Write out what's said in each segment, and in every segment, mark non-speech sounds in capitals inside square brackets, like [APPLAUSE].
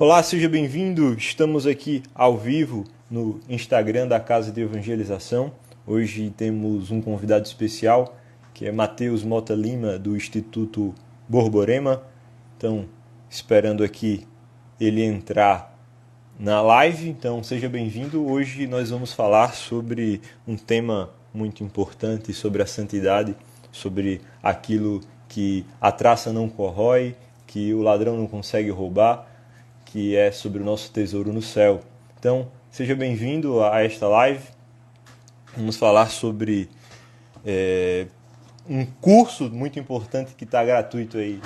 Olá, seja bem-vindo. Estamos aqui ao vivo no Instagram da Casa de Evangelização. Hoje temos um convidado especial, que é Matheus Mota Lima, do Instituto Borborema. Então, esperando aqui ele entrar na live. Então, seja bem-vindo. Hoje nós vamos falar sobre um tema muito importante, sobre a santidade, sobre aquilo que a traça não corrói, que o ladrão não consegue roubar que é sobre o nosso tesouro no céu. Então, seja bem-vindo a esta live. Vamos falar sobre é, um curso muito importante que está gratuito aí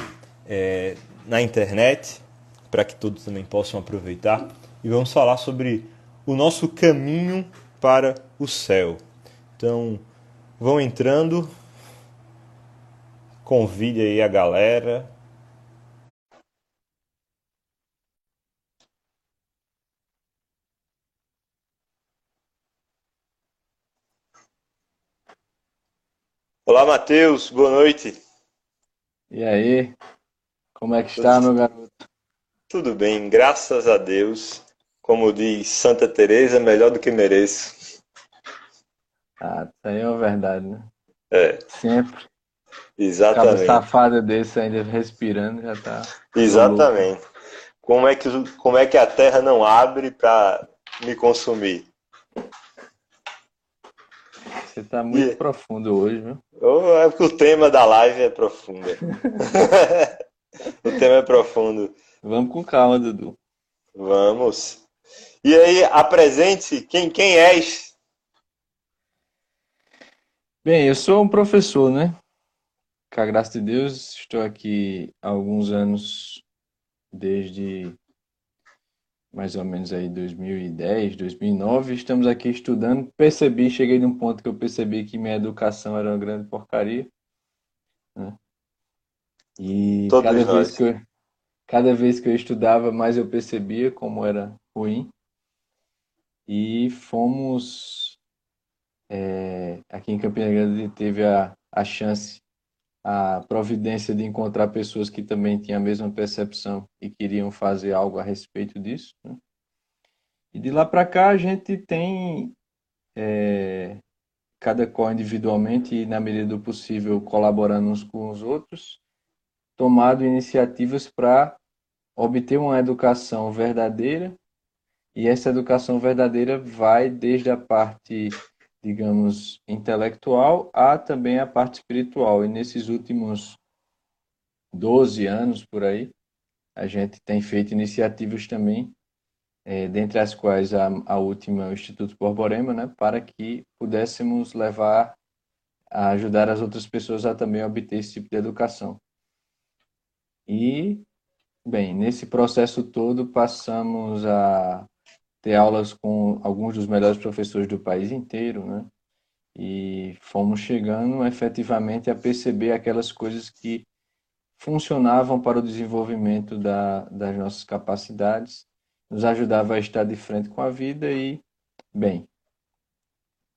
é, na internet, para que todos também possam aproveitar. E vamos falar sobre o nosso caminho para o céu. Então, vão entrando, convide aí a galera, Olá, Matheus, boa noite. E aí, como é que está, meu garoto? Tudo bem, graças a Deus. Como diz Santa Teresa, melhor do que mereço. Ah, isso aí é uma verdade, né? É. Sempre. Exatamente. Cada safada desse ainda respirando já tá. Exatamente. Como é que como é que a terra não abre para me consumir? Você está muito e... profundo hoje, viu? Oh, é porque o tema da live é profundo. [LAUGHS] o tema é profundo. Vamos com calma, Dudu. Vamos. E aí, apresente quem, quem és? Bem, eu sou um professor, né? Com a graça de Deus, estou aqui há alguns anos, desde mais ou menos aí 2010, 2009, estamos aqui estudando. Percebi, cheguei num ponto que eu percebi que minha educação era uma grande porcaria. Né? E Todos cada nós. vez, que eu, cada vez que eu estudava, mais eu percebia como era ruim. E fomos. É, aqui em Campina Grande teve a, a chance a providência de encontrar pessoas que também tinham a mesma percepção e queriam fazer algo a respeito disso. Né? E de lá para cá a gente tem, é, cada qual individualmente e na medida do possível colaborando uns com os outros, tomado iniciativas para obter uma educação verdadeira e essa educação verdadeira vai desde a parte digamos, intelectual, há também a parte espiritual. E nesses últimos 12 anos por aí, a gente tem feito iniciativas também, é, dentre as quais a, a última, o Instituto Borborema, né, para que pudéssemos levar a ajudar as outras pessoas a também obter esse tipo de educação. E, bem, nesse processo todo passamos a ter aulas com alguns dos melhores professores do país inteiro, né? E fomos chegando efetivamente a perceber aquelas coisas que funcionavam para o desenvolvimento da, das nossas capacidades, nos ajudava a estar de frente com a vida e, bem,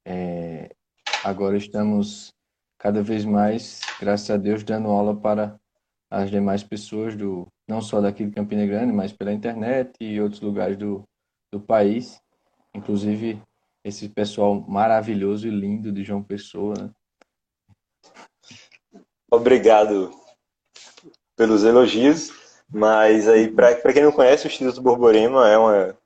é, agora estamos cada vez mais, graças a Deus, dando aula para as demais pessoas do não só daqui de Campina Grande, mas pela internet e outros lugares do, do país, inclusive esse pessoal maravilhoso e lindo de João Pessoa. Né? Obrigado pelos elogios, mas aí para quem não conhece, o Instituto Borborema é uma,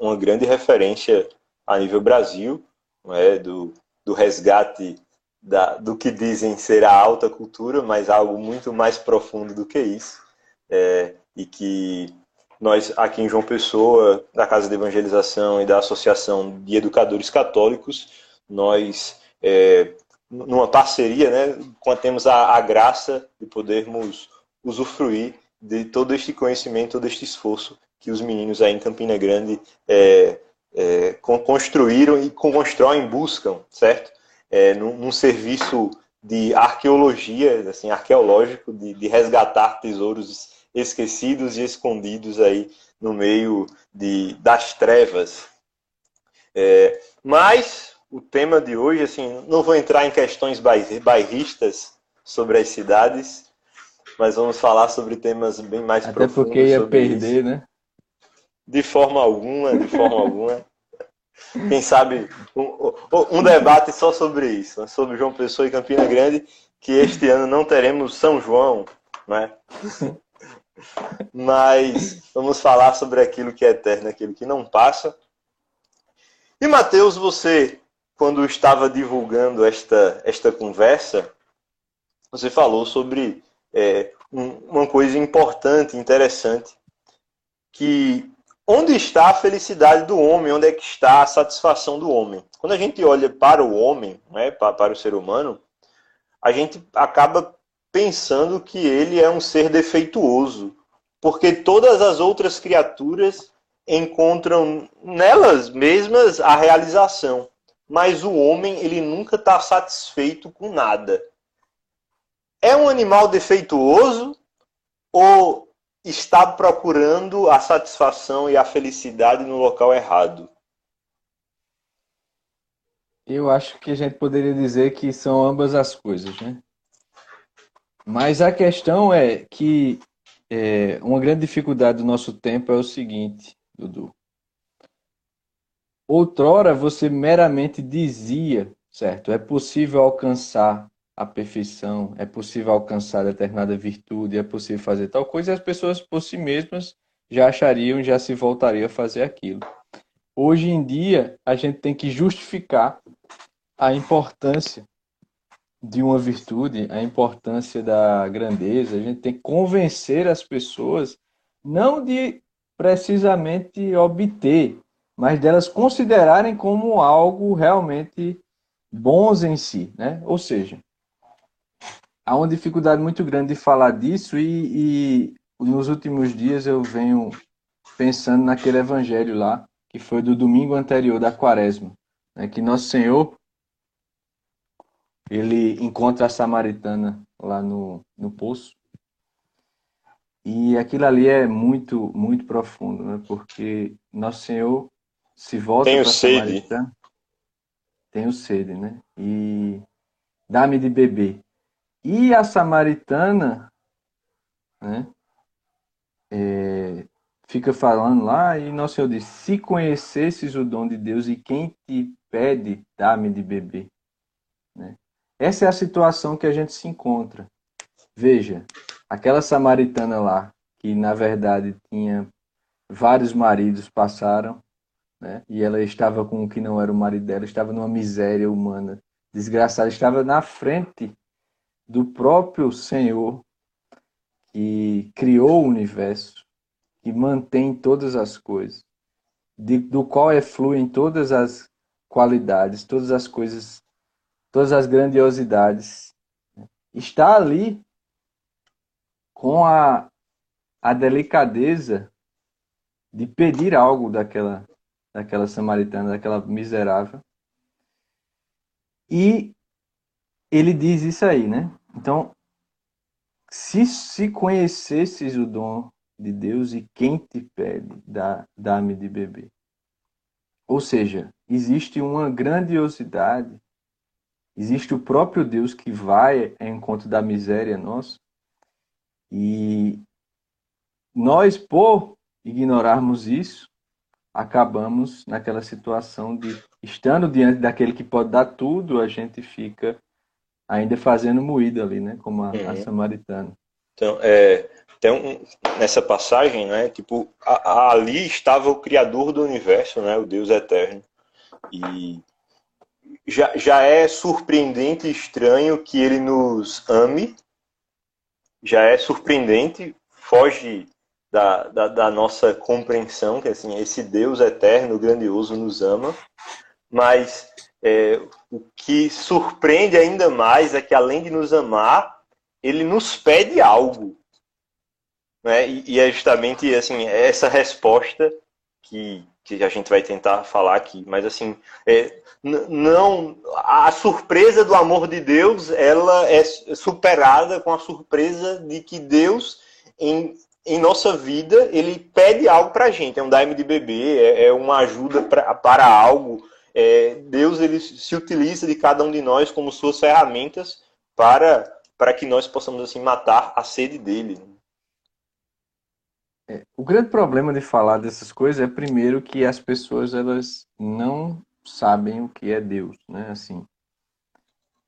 uma grande referência a nível Brasil, é, do, do resgate da, do que dizem ser a alta cultura, mas algo muito mais profundo do que isso, é, e que nós, aqui em João Pessoa, da Casa de Evangelização e da Associação de Educadores Católicos, nós, é, numa parceria, né, temos a, a graça de podermos usufruir de todo este conhecimento, todo este esforço que os meninos aí em Campina Grande é, é, construíram e constroem, buscam, certo? É, num, num, serviço de arqueologia, assim, arqueológico, de, de resgatar tesouros esquecidos e escondidos aí no meio de, das trevas. É, mas o tema de hoje, assim, não vou entrar em questões bairristas sobre as cidades, mas vamos falar sobre temas bem mais Até profundos. Até porque ia perder, isso. né? De forma alguma, de forma alguma. Quem sabe um, um, debate só sobre isso, né? sobre João Pessoa e Campina Grande, que este ano não teremos São João, né? Mas vamos falar sobre aquilo que é eterno, aquilo que não passa. E Mateus, você, quando estava divulgando esta, esta conversa, você falou sobre é, um, uma coisa importante, interessante, que onde está a felicidade do homem, onde é que está a satisfação do homem? Quando a gente olha para o homem, né, para, para o ser humano, a gente acaba pensando que ele é um ser defeituoso, porque todas as outras criaturas encontram nelas mesmas a realização, mas o homem ele nunca está satisfeito com nada. É um animal defeituoso ou está procurando a satisfação e a felicidade no local errado? Eu acho que a gente poderia dizer que são ambas as coisas, né? Mas a questão é que é, uma grande dificuldade do nosso tempo é o seguinte, Dudu. Outrora você meramente dizia, certo? É possível alcançar a perfeição, é possível alcançar determinada virtude, é possível fazer tal coisa, e as pessoas por si mesmas já achariam, já se voltariam a fazer aquilo. Hoje em dia, a gente tem que justificar a importância de uma virtude, a importância da grandeza, a gente tem que convencer as pessoas não de precisamente obter, mas delas considerarem como algo realmente bons em si, né? Ou seja, há uma dificuldade muito grande de falar disso e, e nos últimos dias eu venho pensando naquele evangelho lá que foi do domingo anterior da quaresma, né? que nosso Senhor ele encontra a samaritana lá no, no poço. E aquilo ali é muito, muito profundo, né? Porque Nosso Senhor se volta para a samaritana. Tenho sede, né? E dá-me de beber. E a samaritana, né? É, fica falando lá e Nosso Senhor diz: Se conhecesses o dom de Deus e quem te pede, dá-me de beber. Né? Essa é a situação que a gente se encontra. Veja, aquela samaritana lá, que na verdade tinha vários maridos, passaram, né? e ela estava com o que não era o marido dela, estava numa miséria humana, desgraçada, estava na frente do próprio Senhor que criou o universo, que mantém todas as coisas, de, do qual efluem todas as qualidades, todas as coisas todas as grandiosidades. Está ali com a, a delicadeza de pedir algo daquela, daquela samaritana, daquela miserável. E ele diz isso aí, né? Então, se, se conhecesses o dom de Deus e quem te pede, dá-me dá de beber. Ou seja, existe uma grandiosidade Existe o próprio Deus que vai ao encontro da miséria nossa. E nós, por ignorarmos isso, acabamos naquela situação de, estando diante daquele que pode dar tudo, a gente fica ainda fazendo moída ali, né? Como a, uhum. a samaritana. Então, é, tem um, nessa passagem, né? Tipo, a, a, ali estava o Criador do universo, né? O Deus eterno. E já, já é surpreendente e estranho que ele nos ame, já é surpreendente, foge da, da, da, nossa compreensão, que assim, esse Deus eterno, grandioso, nos ama, mas é, o que surpreende ainda mais é que além de nos amar, ele nos pede algo. Né? E, e é justamente assim, essa resposta que, que a gente vai tentar falar aqui, mas assim, é, não a surpresa do amor de Deus, ela é superada com a surpresa de que Deus em, em nossa vida, ele pede algo para a gente, é um daime de bebê, é, é uma ajuda pra, para algo. É, Deus ele se utiliza de cada um de nós como suas ferramentas para para que nós possamos assim matar a sede dele. É, o grande problema de falar dessas coisas é primeiro que as pessoas elas não sabem o que é Deus, né? Assim.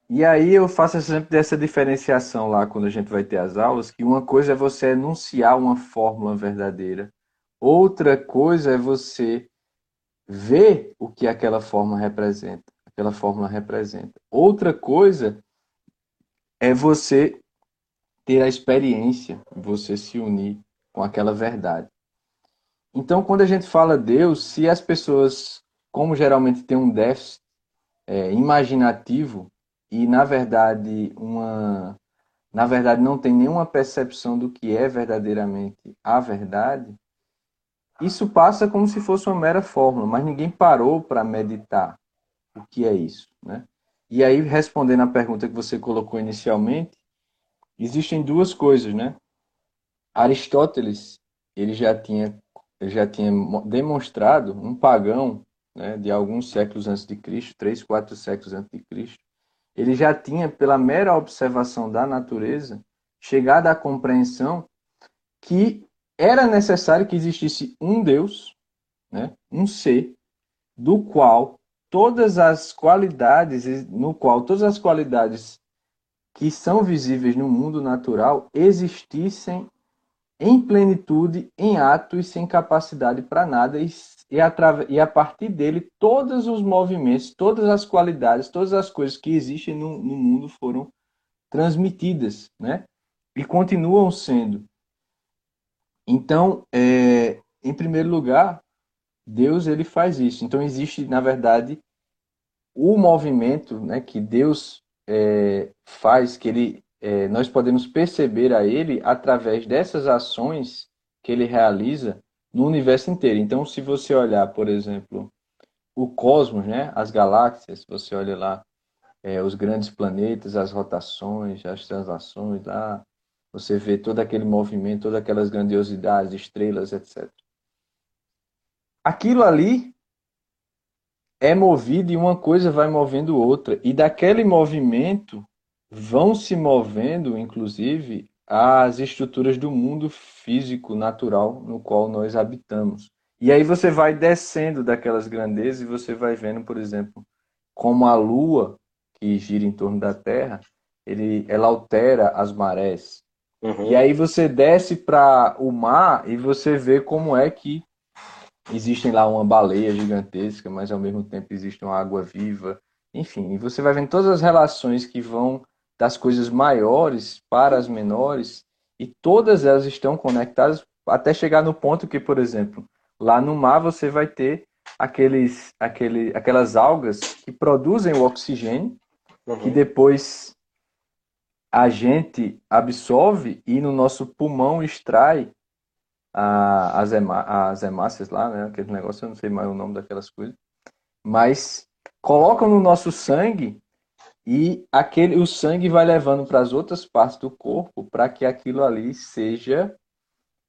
E aí eu faço sempre dessa diferenciação lá quando a gente vai ter as aulas, que uma coisa é você enunciar uma fórmula verdadeira, outra coisa é você ver o que aquela fórmula representa, aquela fórmula representa. Outra coisa é você ter a experiência, você se unir com aquela verdade. Então, quando a gente fala Deus, se as pessoas, como geralmente tem um déficit é, imaginativo e na verdade uma, na verdade não tem nenhuma percepção do que é verdadeiramente a verdade, isso passa como se fosse uma mera fórmula, mas ninguém parou para meditar o que é isso, né? E aí respondendo a pergunta que você colocou inicialmente, existem duas coisas, né? Aristóteles, ele já tinha, já tinha demonstrado, um pagão né, de alguns séculos antes de Cristo, três, quatro séculos antes de Cristo, ele já tinha, pela mera observação da natureza, chegado à compreensão que era necessário que existisse um Deus, né, um ser, do qual todas as qualidades, no qual todas as qualidades que são visíveis no mundo natural existissem em plenitude, em ato e sem capacidade para nada, e, e, a, e a partir dele todos os movimentos, todas as qualidades, todas as coisas que existem no, no mundo foram transmitidas, né? E continuam sendo. Então, é, em primeiro lugar, Deus ele faz isso. Então existe, na verdade, o movimento, né, que Deus é, faz, que ele é, nós podemos perceber a ele através dessas ações que ele realiza no universo inteiro. Então, se você olhar, por exemplo, o cosmos, né, as galáxias, você olha lá é, os grandes planetas, as rotações, as translações lá, você vê todo aquele movimento, todas aquelas grandiosidades, estrelas, etc. Aquilo ali é movido e uma coisa vai movendo outra. E daquele movimento vão se movendo, inclusive, as estruturas do mundo físico natural no qual nós habitamos. E aí você vai descendo daquelas grandezas e você vai vendo, por exemplo, como a Lua, que gira em torno da Terra, ele, ela altera as marés. Uhum. E aí você desce para o mar e você vê como é que existem lá uma baleia gigantesca, mas ao mesmo tempo existe uma água viva. Enfim, e você vai vendo todas as relações que vão das coisas maiores para as menores, e todas elas estão conectadas até chegar no ponto que, por exemplo, lá no mar você vai ter aqueles, aquele, aquelas algas que produzem o oxigênio, uhum. que depois a gente absorve e no nosso pulmão extrai a, as, as hemácias lá, né? Aquele negócio, eu não sei mais o nome daquelas coisas. Mas colocam no nosso sangue e aquele o sangue vai levando para as outras partes do corpo para que aquilo ali seja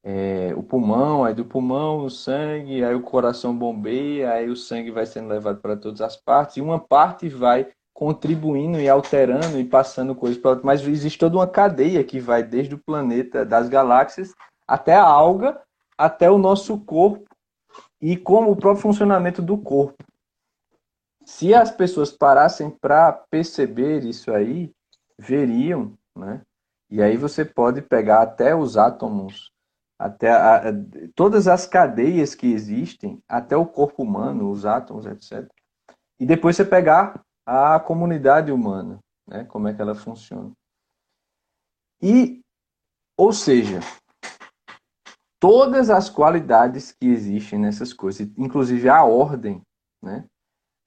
é, o pulmão, aí do pulmão o sangue, aí o coração bombeia, aí o sangue vai sendo levado para todas as partes e uma parte vai contribuindo e alterando e passando coisas para outra, mas existe toda uma cadeia que vai desde o planeta das galáxias até a alga, até o nosso corpo e como o próprio funcionamento do corpo. Se as pessoas parassem para perceber isso aí, veriam, né? E aí você pode pegar até os átomos, até a, a, todas as cadeias que existem, até o corpo humano, os átomos, etc. E depois você pegar a comunidade humana, né? Como é que ela funciona. E, ou seja, todas as qualidades que existem nessas coisas, inclusive a ordem, né?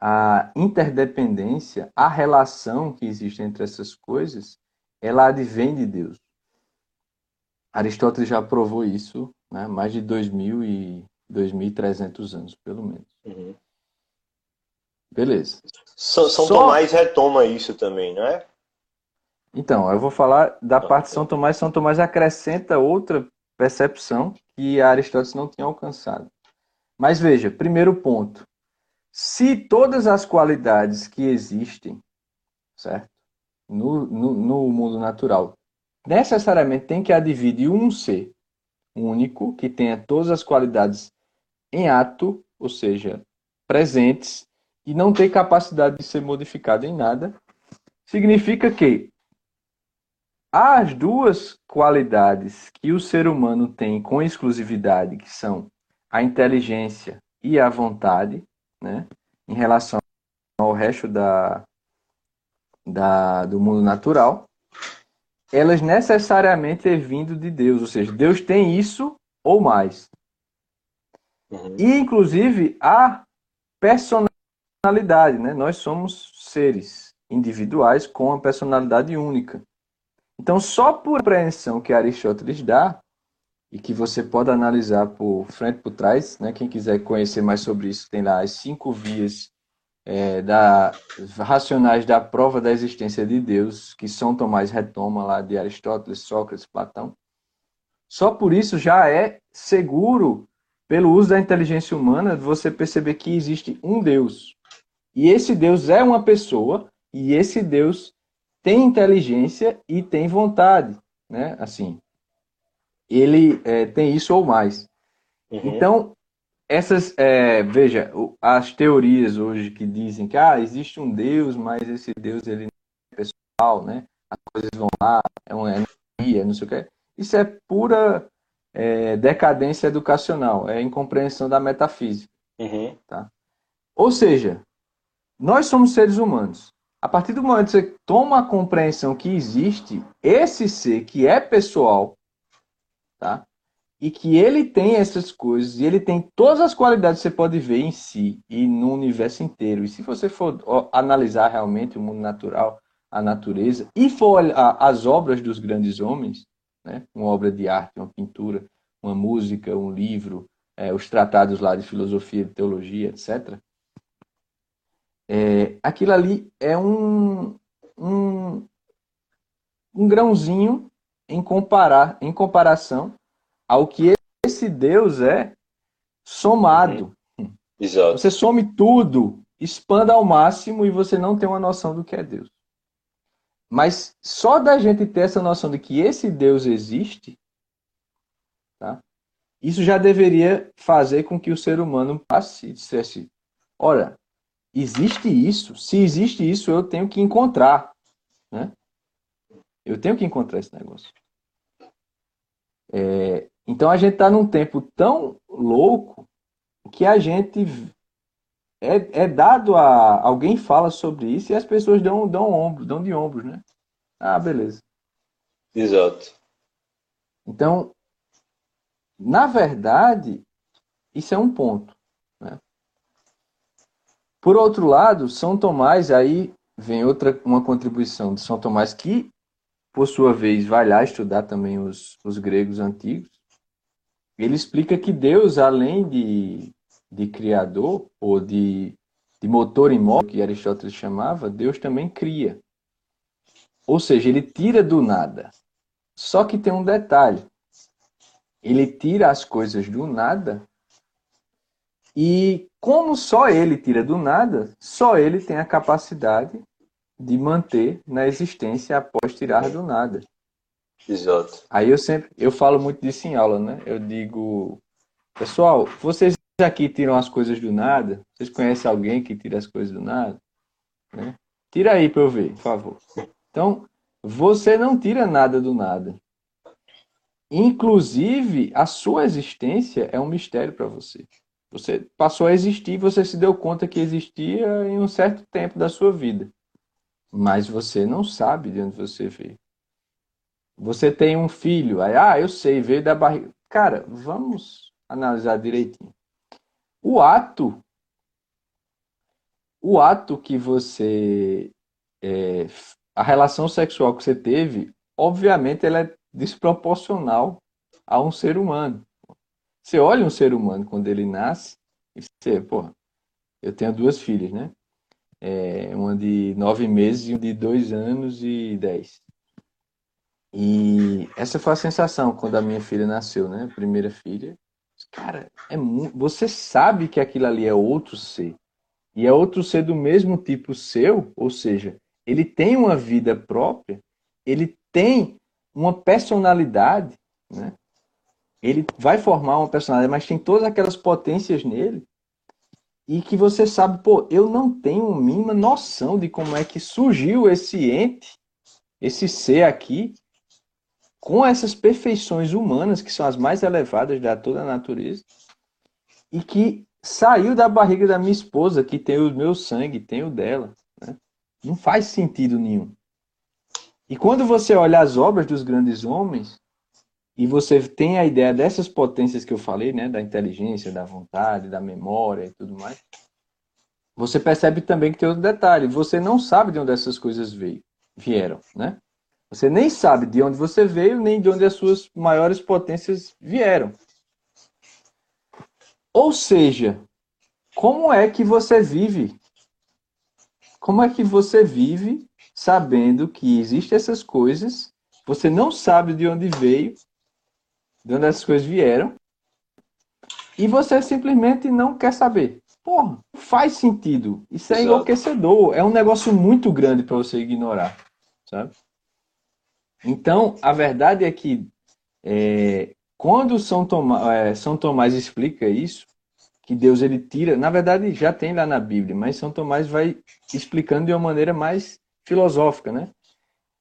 A interdependência, a relação que existe entre essas coisas, ela advém de Deus. Aristóteles já provou isso, né? mais de 2.000 e 2.300 anos, pelo menos. Uhum. Beleza. São, São Só... Tomás retoma isso também, não é? Então, eu vou falar da parte de São Tomás. São Tomás acrescenta outra percepção que Aristóteles não tinha alcançado. Mas veja, primeiro ponto. Se todas as qualidades que existem, certo? No, no, no mundo natural, necessariamente tem que advir de um ser, único, que tenha todas as qualidades em ato, ou seja, presentes, e não ter capacidade de ser modificado em nada, significa que as duas qualidades que o ser humano tem com exclusividade, que são a inteligência e a vontade, né, em relação ao resto da, da, do mundo natural, elas necessariamente é vindo de Deus, ou seja, Deus tem isso ou mais. Uhum. E, inclusive, a personalidade, né? Nós somos seres individuais com a personalidade única. Então, só por apreensão que Aristóteles dá, e que você pode analisar por frente por trás, né? Quem quiser conhecer mais sobre isso, tem lá as cinco vias é, da, racionais da prova da existência de Deus, que São Tomás retoma lá de Aristóteles, Sócrates, Platão. Só por isso já é seguro, pelo uso da inteligência humana, você perceber que existe um Deus. E esse Deus é uma pessoa, e esse Deus tem inteligência e tem vontade, né? Assim, ele é, tem isso ou mais. Uhum. Então, essas, é, veja, as teorias hoje que dizem que ah, existe um Deus, mas esse Deus ele não é pessoal, né? As coisas vão lá, é uma energia, não sei o que. Isso é pura é, decadência educacional, é incompreensão da metafísica. Uhum. Tá? Ou seja, nós somos seres humanos. A partir do momento que você toma a compreensão que existe esse ser que é pessoal, tá? E que ele tem essas coisas, e ele tem todas as qualidades que você pode ver em si e no universo inteiro. E se você for analisar realmente o mundo natural, a natureza, e for as obras dos grandes homens, né? uma obra de arte, uma pintura, uma música, um livro, é, os tratados lá de filosofia, de teologia, etc. É, aquilo ali é um, um, um grãozinho em, comparar, em comparação ao que esse Deus é somado. Uhum. Exato. Você some tudo, expanda ao máximo e você não tem uma noção do que é Deus. Mas só da gente ter essa noção de que esse Deus existe, tá? isso já deveria fazer com que o ser humano passe e dissesse: ora, existe isso? Se existe isso, eu tenho que encontrar. Né? Eu tenho que encontrar esse negócio. É, então a gente está num tempo tão louco que a gente é, é, dado a alguém fala sobre isso e as pessoas dão dão ombro, dão de ombros, né? Ah, beleza. Exato. Então, na verdade, isso é um ponto. Né? Por outro lado, São Tomás aí vem outra uma contribuição de São Tomás que, por sua vez, vai lá estudar também os, os gregos antigos ele explica que Deus, além de, de criador ou de, de motor imóvel, que Aristóteles chamava, Deus também cria. Ou seja, ele tira do nada. Só que tem um detalhe. Ele tira as coisas do nada e como só ele tira do nada, só ele tem a capacidade de manter na existência após tirar do nada. Exato. Aí eu sempre, eu falo muito disso em aula, né? Eu digo, pessoal, vocês aqui tiram as coisas do nada? Vocês conhecem alguém que tira as coisas do nada? Né? Tira aí para eu ver, por favor. Então, você não tira nada do nada. Inclusive, a sua existência é um mistério para você. Você passou a existir, você se deu conta que existia em um certo tempo da sua vida. Mas você não sabe de onde você veio. Você tem um filho, aí, ah, eu sei, veio da barriga. Cara, vamos analisar direitinho. O ato, o ato que você, é, a relação sexual que você teve, obviamente ela é desproporcional a um ser humano. Você olha um ser humano quando ele nasce e você, pô, eu tenho duas filhas, né? É, uma de nove meses e uma de dois anos e dez. E essa foi a sensação quando a minha filha nasceu, né? Primeira filha. Cara, é muito... você sabe que aquilo ali é outro ser. E é outro ser do mesmo tipo seu, ou seja, ele tem uma vida própria, ele tem uma personalidade, né? ele vai formar uma personalidade, mas tem todas aquelas potências nele e que você sabe, pô, eu não tenho a mínima noção de como é que surgiu esse ente, esse ser aqui, com essas perfeições humanas, que são as mais elevadas da toda a natureza, e que saiu da barriga da minha esposa, que tem o meu sangue, tem o dela. Né? Não faz sentido nenhum. E quando você olha as obras dos grandes homens, e você tem a ideia dessas potências que eu falei, né, da inteligência, da vontade, da memória e tudo mais, você percebe também que tem outro detalhe, você não sabe de onde essas coisas veio, vieram, né? Você nem sabe de onde você veio, nem de onde as suas maiores potências vieram. Ou seja, como é que você vive? Como é que você vive sabendo que existem essas coisas, você não sabe de onde veio de onde essas coisas vieram, e você simplesmente não quer saber. Porra, faz sentido. Isso é Exato. enlouquecedor. É um negócio muito grande para você ignorar, sabe? Então, a verdade é que é, quando São é, São Tomás explica isso, que Deus ele tira, na verdade já tem lá na Bíblia, mas São Tomás vai explicando de uma maneira mais filosófica, né?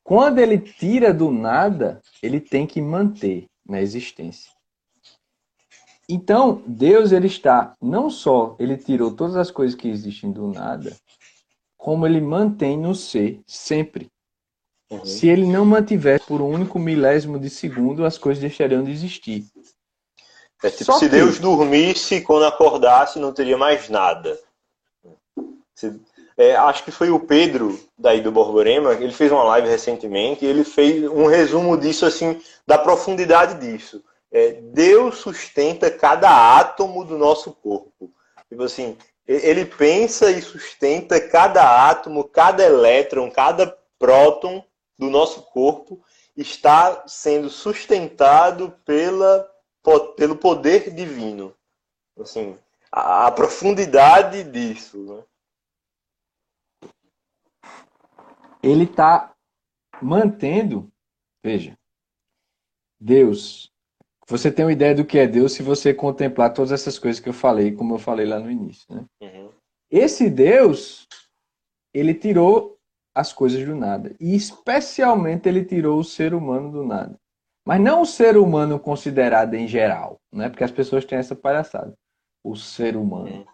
Quando ele tira do nada, ele tem que manter na existência. Então, Deus ele está não só ele tirou todas as coisas que existem do nada, como ele mantém no ser sempre. Uhum. Se ele não mantiver por um único milésimo de segundo, as coisas deixariam de existir. É tipo, só se que... Deus dormisse, quando acordasse, não teria mais nada. Se, é, acho que foi o Pedro, daí do Borborema, ele fez uma live recentemente e ele fez um resumo disso, assim, da profundidade disso. É, Deus sustenta cada átomo do nosso corpo. Tipo assim, ele pensa e sustenta cada átomo, cada elétron, cada próton do nosso corpo está sendo sustentado pela, pelo poder divino. Assim, a, a profundidade disso. Né? ele está mantendo, veja, Deus. Você tem uma ideia do que é Deus se você contemplar todas essas coisas que eu falei, como eu falei lá no início. Né? Uhum. Esse Deus, ele tirou as coisas do nada. E especialmente ele tirou o ser humano do nada. Mas não o ser humano considerado em geral, né? Porque as pessoas têm essa palhaçada. O ser humano.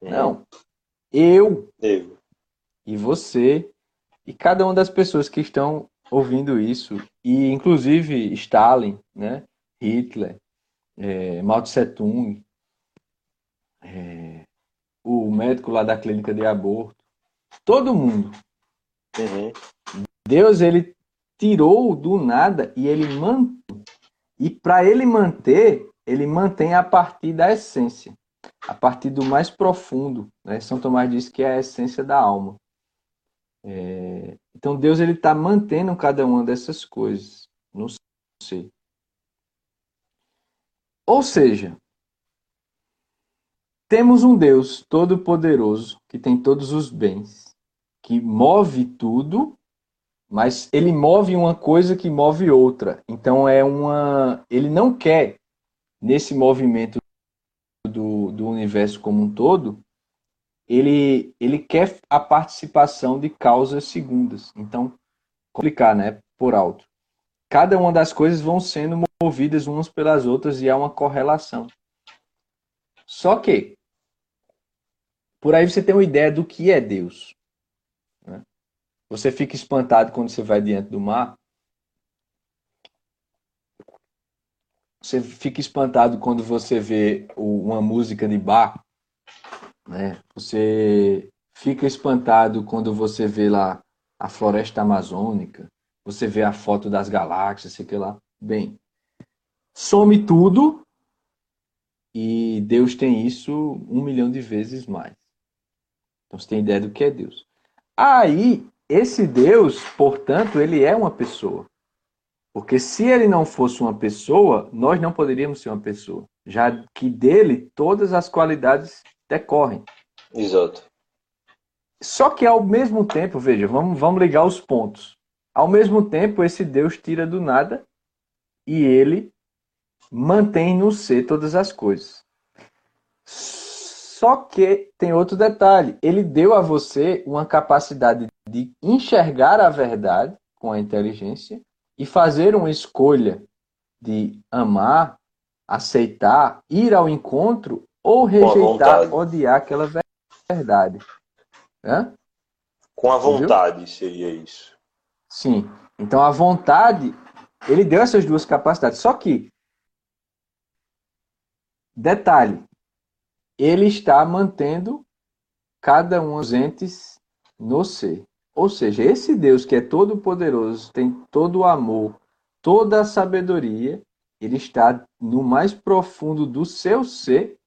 Uhum. Não. Eu, eu e você e cada uma das pessoas que estão ouvindo isso, e inclusive Stalin, né? Hitler, é, Mao Tse Tung, é, o médico lá da clínica de aborto, todo mundo. Uhum. Deus ele tirou do nada e ele mantém. E para ele manter, ele mantém a partir da essência, a partir do mais profundo. Né? São Tomás diz que é a essência da alma. É, então Deus ele está mantendo cada uma dessas coisas no ser. Ou seja, temos um Deus todo-poderoso que tem todos os bens, que move tudo, mas ele move uma coisa que move outra. Então é uma, ele não quer nesse movimento do, do universo como um todo ele, ele quer a participação de causas segundas. Então, complicar, né? Por alto. Cada uma das coisas vão sendo movidas umas pelas outras e há uma correlação. Só que, por aí você tem uma ideia do que é Deus. Você fica espantado quando você vai diante do mar. Você fica espantado quando você vê uma música de bar né? Você fica espantado quando você vê lá a floresta amazônica, você vê a foto das galáxias, sei que lá. Bem, some tudo e Deus tem isso um milhão de vezes mais. Então você tem ideia do que é Deus. Aí, esse Deus, portanto, ele é uma pessoa. Porque se ele não fosse uma pessoa, nós não poderíamos ser uma pessoa. Já que dele todas as qualidades decorrem. Exato. Só que ao mesmo tempo, veja, vamos, vamos ligar os pontos. Ao mesmo tempo, esse Deus tira do nada e ele mantém no ser todas as coisas. Só que tem outro detalhe: ele deu a você uma capacidade de enxergar a verdade com a inteligência e fazer uma escolha de amar, aceitar, ir ao encontro ou rejeitar, odiar aquela verdade. Hã? Com a vontade Entendeu? seria isso. Sim. Então a vontade, ele deu essas duas capacidades. Só que, detalhe, ele está mantendo cada um dos entes no ser. Ou seja, esse Deus que é todo poderoso, tem todo o amor, toda a sabedoria, ele está no mais profundo do seu ser,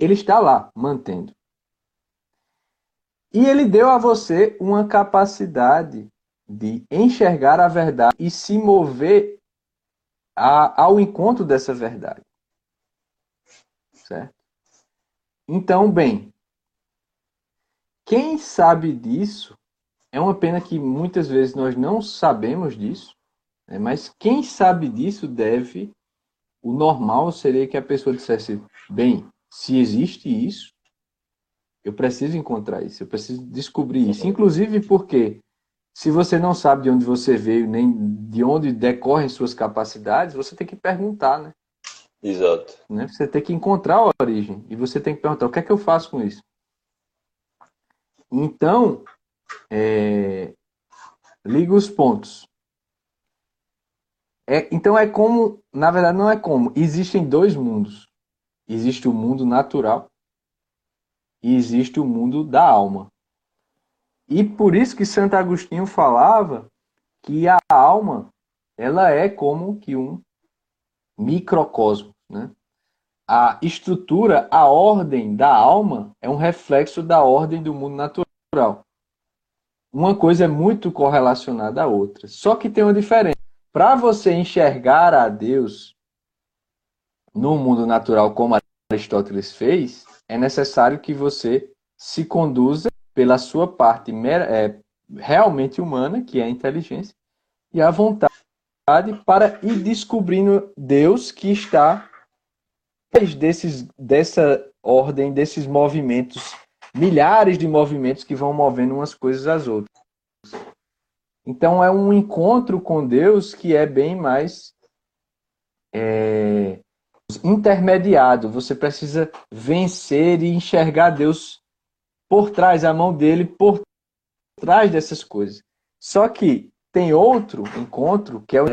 ele está lá, mantendo. E ele deu a você uma capacidade de enxergar a verdade e se mover a, ao encontro dessa verdade. Certo? Então, bem, quem sabe disso, é uma pena que muitas vezes nós não sabemos disso, né? mas quem sabe disso deve. O normal seria que a pessoa dissesse: bem, se existe isso, eu preciso encontrar isso, eu preciso descobrir isso. Inclusive porque, se você não sabe de onde você veio, nem de onde decorrem suas capacidades, você tem que perguntar, né? Exato. Né? Você tem que encontrar a origem. E você tem que perguntar: o que é que eu faço com isso? Então, é, liga os pontos. É, então é como, na verdade não é como, existem dois mundos. Existe o mundo natural e existe o mundo da alma. E por isso que Santo Agostinho falava que a alma ela é como que um microcosmo, né? A estrutura, a ordem da alma é um reflexo da ordem do mundo natural. Uma coisa é muito correlacionada à outra. Só que tem uma diferença. Para você enxergar a Deus no mundo natural como Aristóteles fez, é necessário que você se conduza pela sua parte é, realmente humana, que é a inteligência, e a vontade para ir descobrindo Deus que está desses, dessa ordem, desses movimentos, milhares de movimentos que vão movendo umas coisas às outras. Então é um encontro com Deus que é bem mais é, intermediado. Você precisa vencer e enxergar Deus por trás, a mão dele por trás dessas coisas. Só que tem outro encontro que é o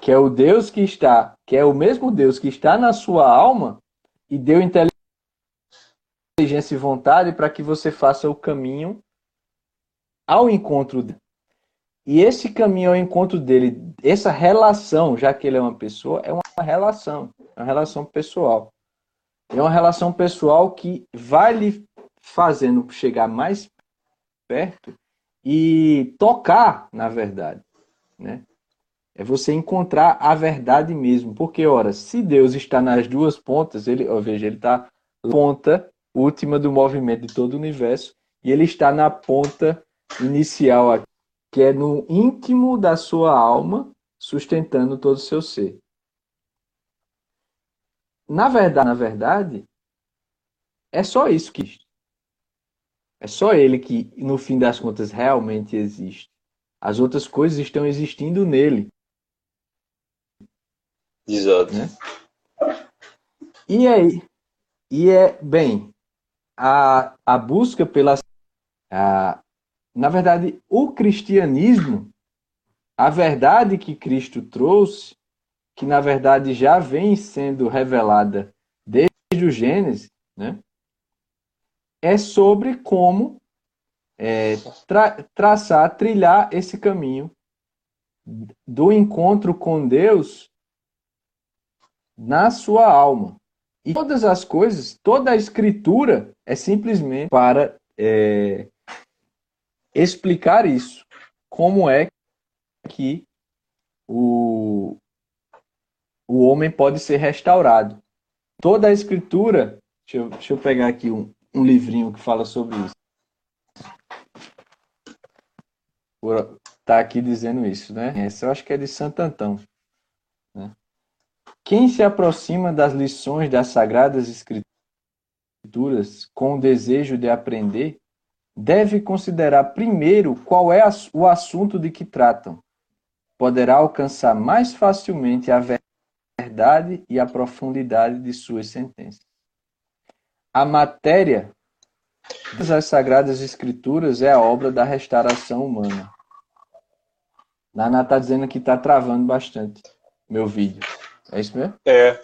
que é o Deus que está, que é o mesmo Deus que está na sua alma e deu inteligência e vontade para que você faça o caminho ao encontro dele. E esse caminho ao encontro dele, essa relação, já que ele é uma pessoa, é uma relação, é uma relação pessoal. É uma relação pessoal que vai lhe fazendo chegar mais perto e tocar na verdade, né? É você encontrar a verdade mesmo. Porque, ora, se Deus está nas duas pontas, ele, ó, veja, ele está ponta última do movimento de todo o universo e ele está na ponta inicial aqui, que é no íntimo da sua alma, sustentando todo o seu ser. Na verdade, na verdade, é só isso que é só ele que, no fim das contas, realmente existe. As outras coisas estão existindo nele. Exato. Né? E aí, e é, bem, a, a busca pela. A, na verdade, o cristianismo, a verdade que Cristo trouxe, que na verdade já vem sendo revelada desde o Gênesis, né? é sobre como é, tra traçar, trilhar esse caminho do encontro com Deus na sua alma. E todas as coisas, toda a escritura é simplesmente para é, explicar isso. Como é que o, o homem pode ser restaurado. Toda a escritura, deixa eu, deixa eu pegar aqui um, um livrinho que fala sobre isso. Está aqui dizendo isso, né? Essa eu acho que é de Santo Antão. Quem se aproxima das lições das Sagradas Escrituras com o desejo de aprender, deve considerar primeiro qual é o assunto de que tratam. Poderá alcançar mais facilmente a verdade e a profundidade de suas sentenças. A matéria das Sagradas Escrituras é a obra da restauração humana. Naná está dizendo que está travando bastante meu vídeo. É isso mesmo? É.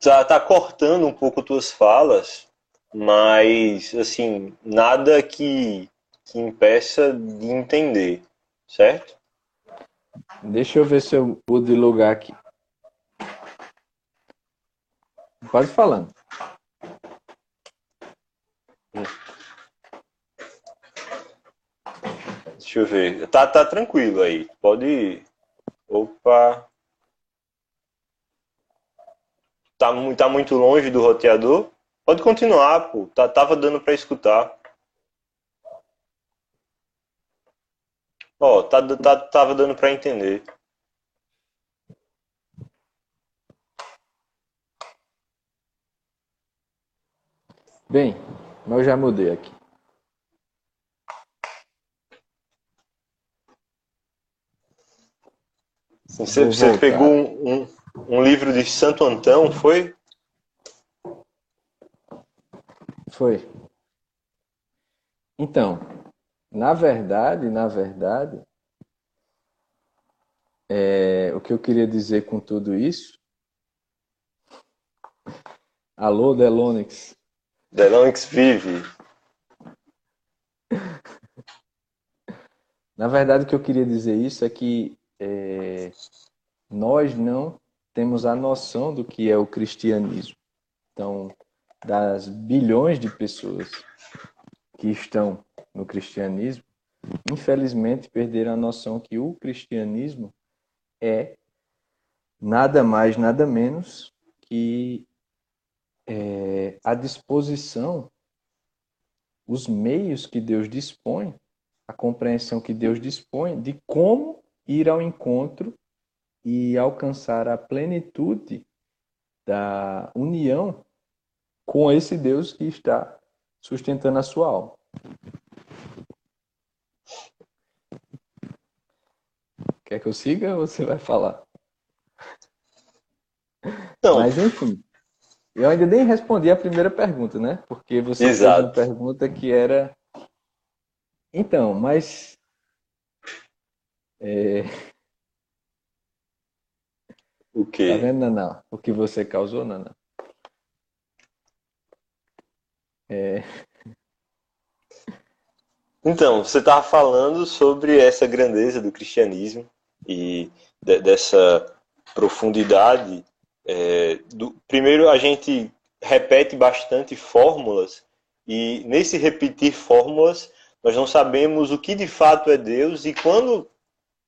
Tá, tá cortando um pouco tuas falas, mas, assim, nada que, que impeça de entender, certo? Deixa eu ver se eu pude lugar aqui. Pode falando. Deixa eu ver. Tá, tá tranquilo aí. Pode. Opa. Tá, tá muito longe do roteador? Pode continuar, pô. Tá, tava dando para escutar. Ó, tá, tá, tava dando para entender. Bem, mas eu já mudei aqui. Você, você pegou um, um, um, livro de Santo Antão, foi? Foi. Então, na verdade, na verdade, é, o que eu queria dizer com tudo isso. Alô, Delonix. Delonix vive. Na verdade, o que eu queria dizer isso é que é, nós não temos a noção do que é o cristianismo. Então, das bilhões de pessoas que estão no cristianismo, infelizmente perderam a noção que o cristianismo é nada mais, nada menos que é, a disposição, os meios que Deus dispõe, a compreensão que Deus dispõe de como ir ao encontro e alcançar a plenitude da união com esse Deus que está sustentando a sua alma. Quer que eu siga ou você vai falar? Não. Mas enfim, eu ainda nem respondi a primeira pergunta, né? Porque você Exato. fez uma pergunta que era. Então, mas é... O quê? Tá vendo, Naná? O que você causou, Naná? É... Então, você estava falando sobre essa grandeza do cristianismo e de, dessa profundidade. É, do, primeiro, a gente repete bastante fórmulas e nesse repetir fórmulas nós não sabemos o que de fato é Deus e quando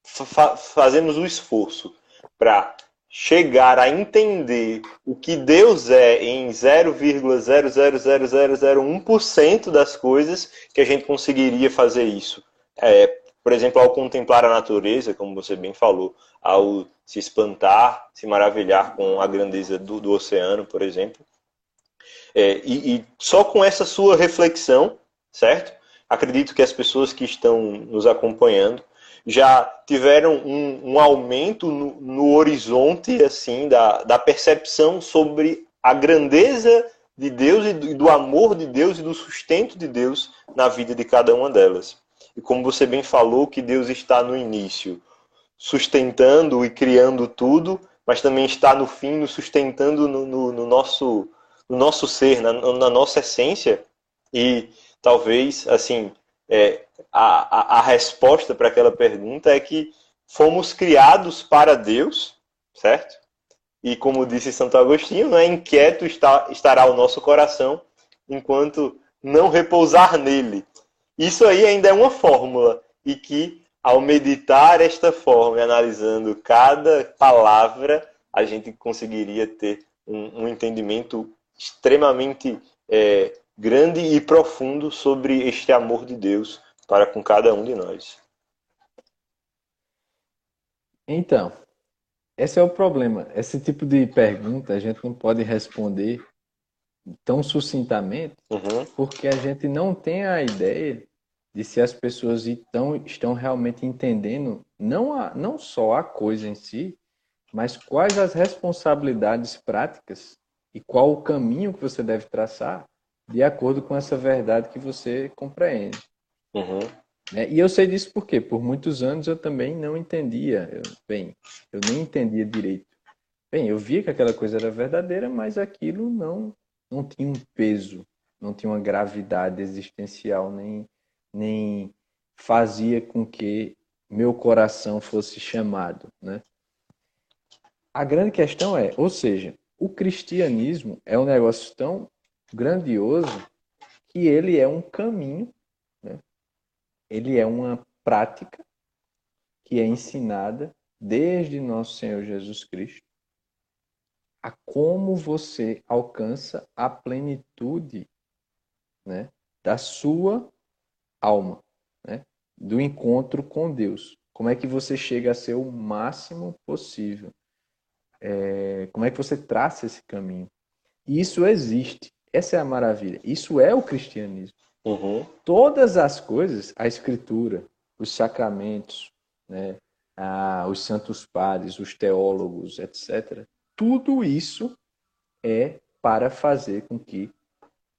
fa fazemos o esforço para chegar a entender o que Deus é em 0,00001% das coisas que a gente conseguiria fazer isso. É, por exemplo, ao contemplar a natureza, como você bem falou, ao se espantar, se maravilhar com a grandeza do, do oceano, por exemplo. É, e, e só com essa sua reflexão, certo? Acredito que as pessoas que estão nos acompanhando já tiveram um, um aumento no, no, horizonte assim da, da percepção sobre a grandeza de Deus e do, e do amor de Deus e do sustento de Deus na vida de cada uma delas. E como você bem falou, que Deus está no início sustentando e criando tudo, mas também está no fim nos sustentando no, no, no nosso, no nosso ser, na, na, nossa essência. E talvez, assim, é, a, a, a resposta para aquela pergunta é que fomos criados para Deus, certo? E como disse Santo Agostinho, é inquieto está, estará o nosso coração enquanto não repousar nele. Isso aí ainda é uma fórmula e que ao meditar esta forma e analisando cada palavra, a gente conseguiria ter um, um entendimento extremamente é, grande e profundo sobre este amor de Deus para com cada um de nós. Então, esse é o problema. Esse tipo de pergunta a gente não pode responder tão sucintamente, uhum. porque a gente não tem a ideia de se as pessoas estão, estão realmente entendendo não, a, não só a coisa em si, mas quais as responsabilidades práticas e qual o caminho que você deve traçar de acordo com essa verdade que você compreende. Uhum. É, e eu sei disso porque por muitos anos eu também não entendia. Eu, bem, eu nem entendia direito. Bem, eu via que aquela coisa era verdadeira, mas aquilo não não tinha um peso, não tinha uma gravidade existencial, nem, nem fazia com que meu coração fosse chamado, né? A grande questão é, ou seja, o cristianismo é um negócio tão grandioso que ele é um caminho, né? ele é uma prática que é ensinada desde nosso Senhor Jesus Cristo a como você alcança a plenitude né, da sua alma, né, do encontro com Deus. Como é que você chega a ser o máximo possível? É, como é que você traça esse caminho? E isso existe. Essa é a maravilha. Isso é o cristianismo. Uhum. Todas as coisas, a escritura, os sacramentos, né, a, os santos padres, os teólogos, etc., tudo isso é para fazer com que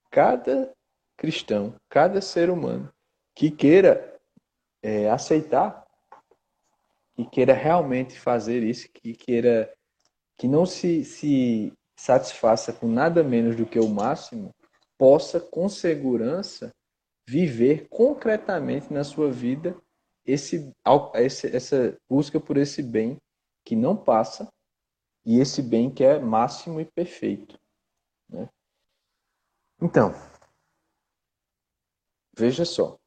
cada cristão, cada ser humano que queira é, aceitar, que queira realmente fazer isso, que queira que não se, se satisfaça com nada menos do que o máximo, possa com segurança viver concretamente na sua vida esse, essa busca por esse bem que não passa e esse bem que é máximo e perfeito. Né? Então, veja só.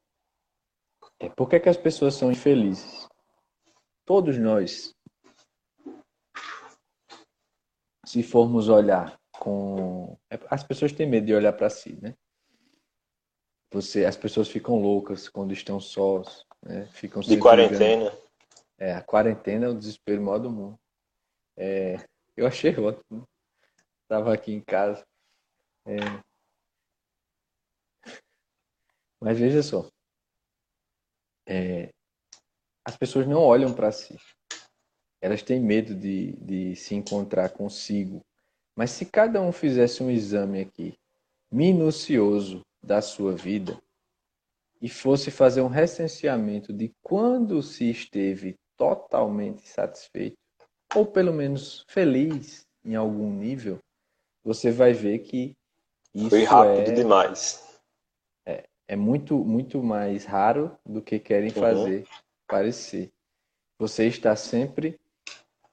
É, por que, é que as pessoas são infelizes? Todos nós, se formos olhar com. É, as pessoas têm medo de olhar para si, né? Você, as pessoas ficam loucas quando estão sós, né? Ficam de quarentena. É, a quarentena é o desespero maior do mundo. É, eu achei [LAUGHS] ótimo. Estava aqui em casa. É... Mas veja só. É... As pessoas não olham para si. Elas têm medo de, de se encontrar consigo. Mas se cada um fizesse um exame aqui, minucioso da sua vida, e fosse fazer um recenseamento de quando se esteve totalmente satisfeito, ou pelo menos feliz em algum nível, você vai ver que isso foi rápido é, demais. É, é muito muito mais raro do que querem uhum. fazer parecer. Você está sempre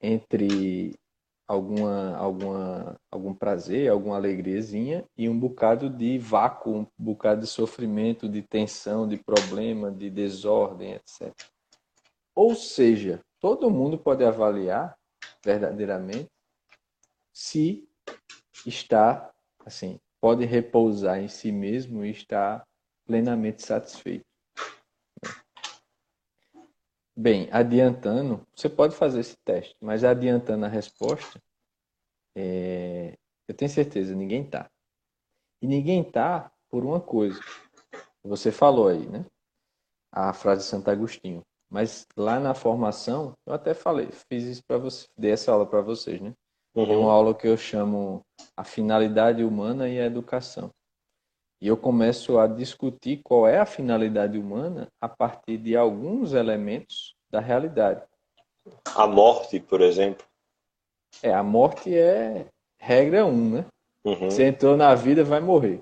entre alguma alguma algum prazer, alguma alegriazinha e um bocado de vácuo, um bocado de sofrimento, de tensão, de problema, de desordem, etc. Ou seja, todo mundo pode avaliar verdadeiramente, se está, assim, pode repousar em si mesmo e está plenamente satisfeito. Bem, adiantando, você pode fazer esse teste, mas adiantando a resposta, é, eu tenho certeza, ninguém está. E ninguém está por uma coisa. Você falou aí, né? A frase de Santo Agostinho. Mas lá na formação, eu até falei, fiz isso para você, dei essa aula para vocês, né? Uhum. É uma aula que eu chamo a finalidade humana e a educação. E eu começo a discutir qual é a finalidade humana a partir de alguns elementos da realidade. A morte, por exemplo. É, a morte é regra um, né? Uhum. Você entrou na vida, vai morrer.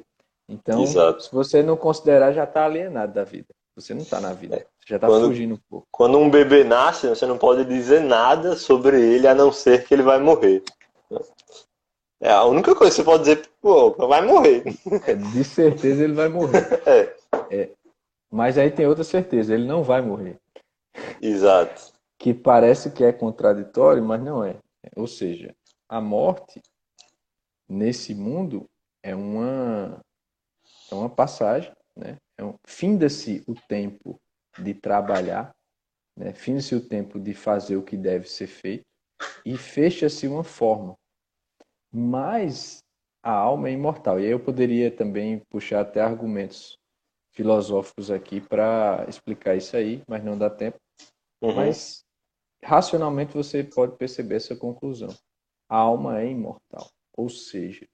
Então, Exato. se você não considerar, já está alienado da vida. Você não está na vida. É. Já está fugindo um pouco. Quando um bebê nasce, você não pode dizer nada sobre ele a não ser que ele vai morrer. É a única coisa que você pode dizer, pô, vai morrer. É, de certeza ele vai morrer. [LAUGHS] É. é. Mas aí tem outra certeza, ele não vai morrer. Exato. Que parece que é contraditório, mas não é. Ou seja, a morte nesse mundo é uma, é uma passagem, né? É um, finda-se o tempo de trabalhar, né? finda-se o tempo de fazer o que deve ser feito, e fecha-se uma forma. Mas a alma é imortal. E aí eu poderia também puxar até argumentos filosóficos aqui para explicar isso aí, mas não dá tempo. Uhum. Mas racionalmente você pode perceber essa conclusão. A alma é imortal. Ou seja,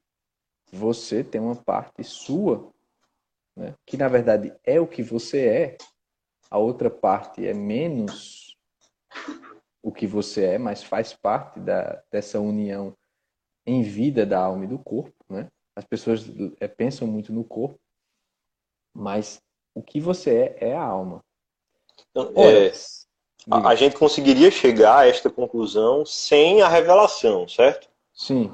você tem uma parte sua, né, que na verdade é o que você é, a outra parte é menos o que você é, mas faz parte da, dessa união em vida da alma e do corpo. Né? As pessoas é, pensam muito no corpo, mas o que você é é a alma. Então, é, a, a gente conseguiria chegar a esta conclusão sem a revelação, certo? Sim.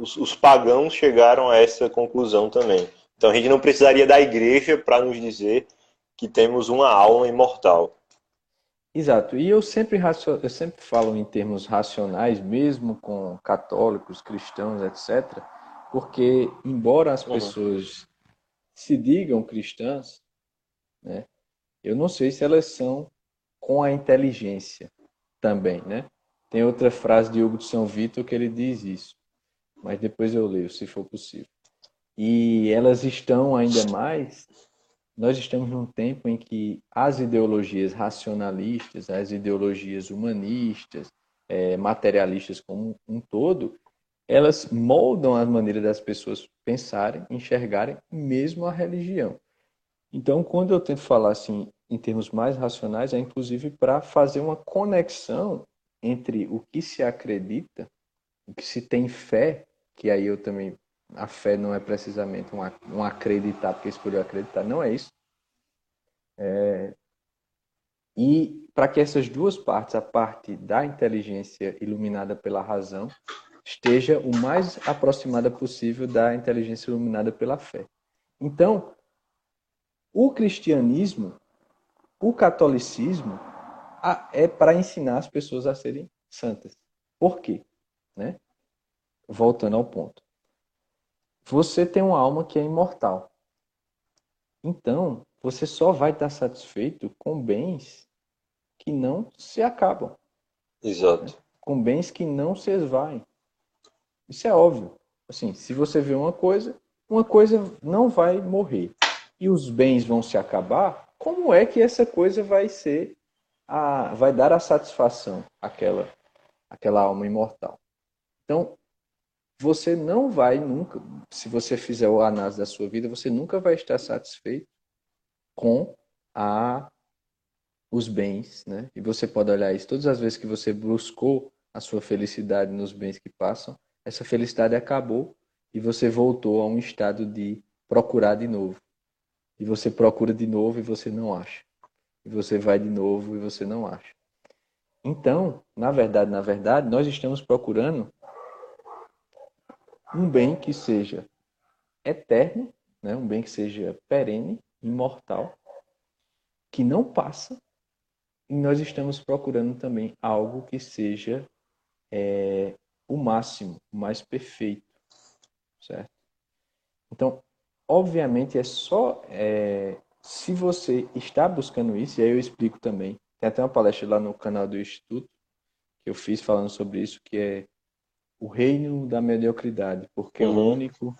Os, os pagãos chegaram a essa conclusão também. Então a gente não precisaria da igreja para nos dizer que temos uma alma imortal. Exato. E eu sempre, eu sempre falo em termos racionais, mesmo com católicos, cristãos, etc., porque, embora as uhum. pessoas se digam cristãs, né, eu não sei se elas são com a inteligência também, né? Tem outra frase de Hugo de São Vitor que ele diz isso, mas depois eu leio, se for possível. E elas estão ainda mais nós estamos num tempo em que as ideologias racionalistas, as ideologias humanistas, é, materialistas como um todo, elas moldam a maneira das pessoas pensarem, enxergarem, mesmo a religião. Então, quando eu tento falar assim em termos mais racionais, é inclusive para fazer uma conexão entre o que se acredita, o que se tem fé, que aí eu também a fé não é precisamente um, acreditar porque escolheu acreditar, não é isso. É, e para que essas duas partes, a parte da inteligência iluminada pela razão, esteja o mais aproximada possível da inteligência iluminada pela fé. Então, o cristianismo, o catolicismo, é para ensinar as pessoas a serem santas. Por quê? Né? Voltando ao ponto. Você tem uma alma que é imortal. Então, você só vai estar satisfeito com bens que não se acabam. Exato. Né? Com bens que não se esvaem. Isso é óbvio. Assim, se você vê uma coisa, uma coisa não vai morrer e os bens vão se acabar, como é que essa coisa vai ser a vai dar a satisfação àquela aquela alma imortal? Então, você não vai nunca, se você fizer o análise da sua vida, você nunca vai estar satisfeito com a os bens, né? E você pode olhar isso todas as vezes que você buscou a sua felicidade nos bens que passam, essa felicidade acabou e você voltou a um estado de procurar de novo. E você procura de novo e você não acha. E você vai de novo e você não acha. Então, na verdade, na verdade, nós estamos procurando um bem que seja eterno, né? um bem que seja perene, imortal, que não passa, e nós estamos procurando também algo que seja é, o máximo, o mais perfeito, certo? Então, obviamente, é só é, se você está buscando isso, e aí eu explico também. Tem até uma palestra lá no canal do Instituto que eu fiz falando sobre isso, que é o reino da mediocridade, porque uhum. o único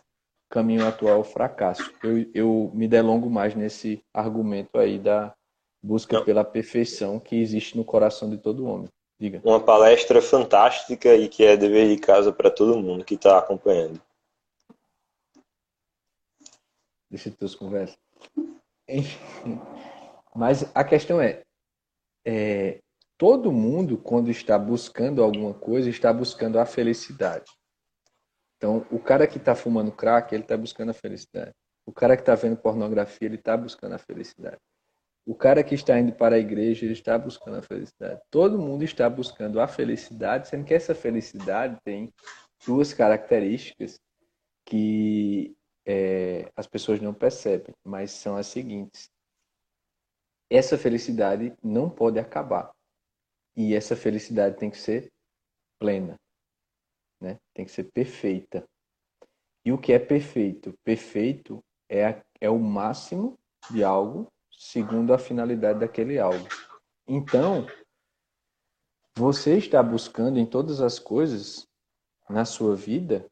caminho atual é o fracasso. Eu, eu me delongo mais nesse argumento aí da busca Não. pela perfeição que existe no coração de todo homem. Diga. Uma palestra fantástica e que é dever de casa para todo mundo que está acompanhando. Deixa eu ter conversas. Mas a questão é, é, todo mundo, quando está buscando alguma coisa, está buscando a felicidade. Então, o cara que está fumando crack, ele está buscando a felicidade. O cara que está vendo pornografia, ele está buscando a felicidade. O cara que está indo para a igreja, ele está buscando a felicidade. Todo mundo está buscando a felicidade, sendo que essa felicidade tem duas características que é, as pessoas não percebem, mas são as seguintes. Essa felicidade não pode acabar. E essa felicidade tem que ser plena, né? Tem que ser perfeita. E o que é perfeito? Perfeito é, a, é o máximo de algo segundo a finalidade daquele algo. Então, você está buscando em todas as coisas na sua vida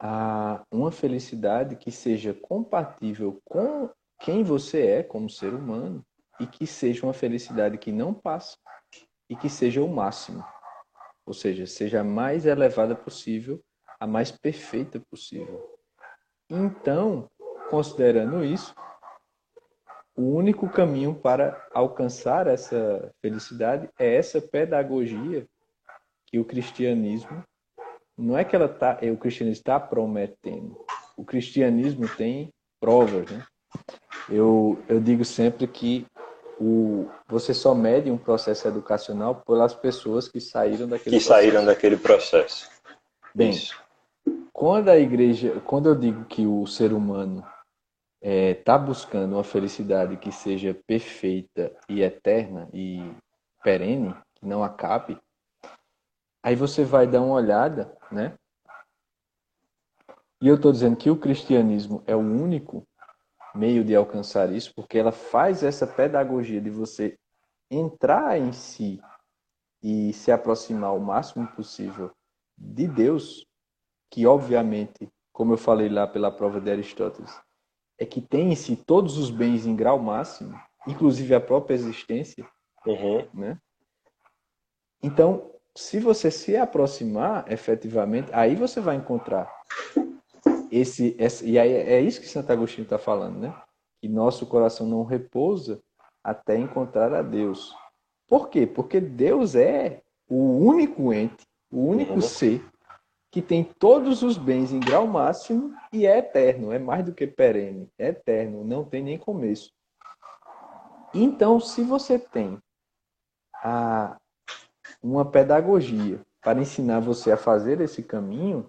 a uma felicidade que seja compatível com quem você é como ser humano e que seja uma felicidade que não passa e que seja o máximo. Ou seja, seja a mais elevada possível, a mais perfeita possível. Então, considerando isso, o único caminho para alcançar essa felicidade é essa pedagogia que o cristianismo não é que ela tá, é, o cristianismo está prometendo. O cristianismo tem provas, né? Eu, eu digo sempre que o, você só mede um processo educacional pelas pessoas que saíram daquele que processo. saíram daquele processo. Bem, Isso. quando a igreja, quando eu digo que o ser humano está é, tá buscando uma felicidade que seja perfeita e eterna e perene, que não acabe, aí você vai dar uma olhada, né? E eu estou dizendo que o cristianismo é o único meio de alcançar isso, porque ela faz essa pedagogia de você entrar em si e se aproximar o máximo possível de Deus, que obviamente, como eu falei lá pela prova de Aristóteles, é que tem em si todos os bens em grau máximo, inclusive a própria existência, uhum. né? Então, se você se aproximar efetivamente, aí você vai encontrar esse, esse e aí é isso que Santo Agostinho está falando, né? Que nosso coração não repousa até encontrar a Deus. Por quê? Porque Deus é o único ente, o único uhum. ser que tem todos os bens em grau máximo e é eterno, é mais do que perene, é eterno, não tem nem começo. Então, se você tem a, uma pedagogia para ensinar você a fazer esse caminho,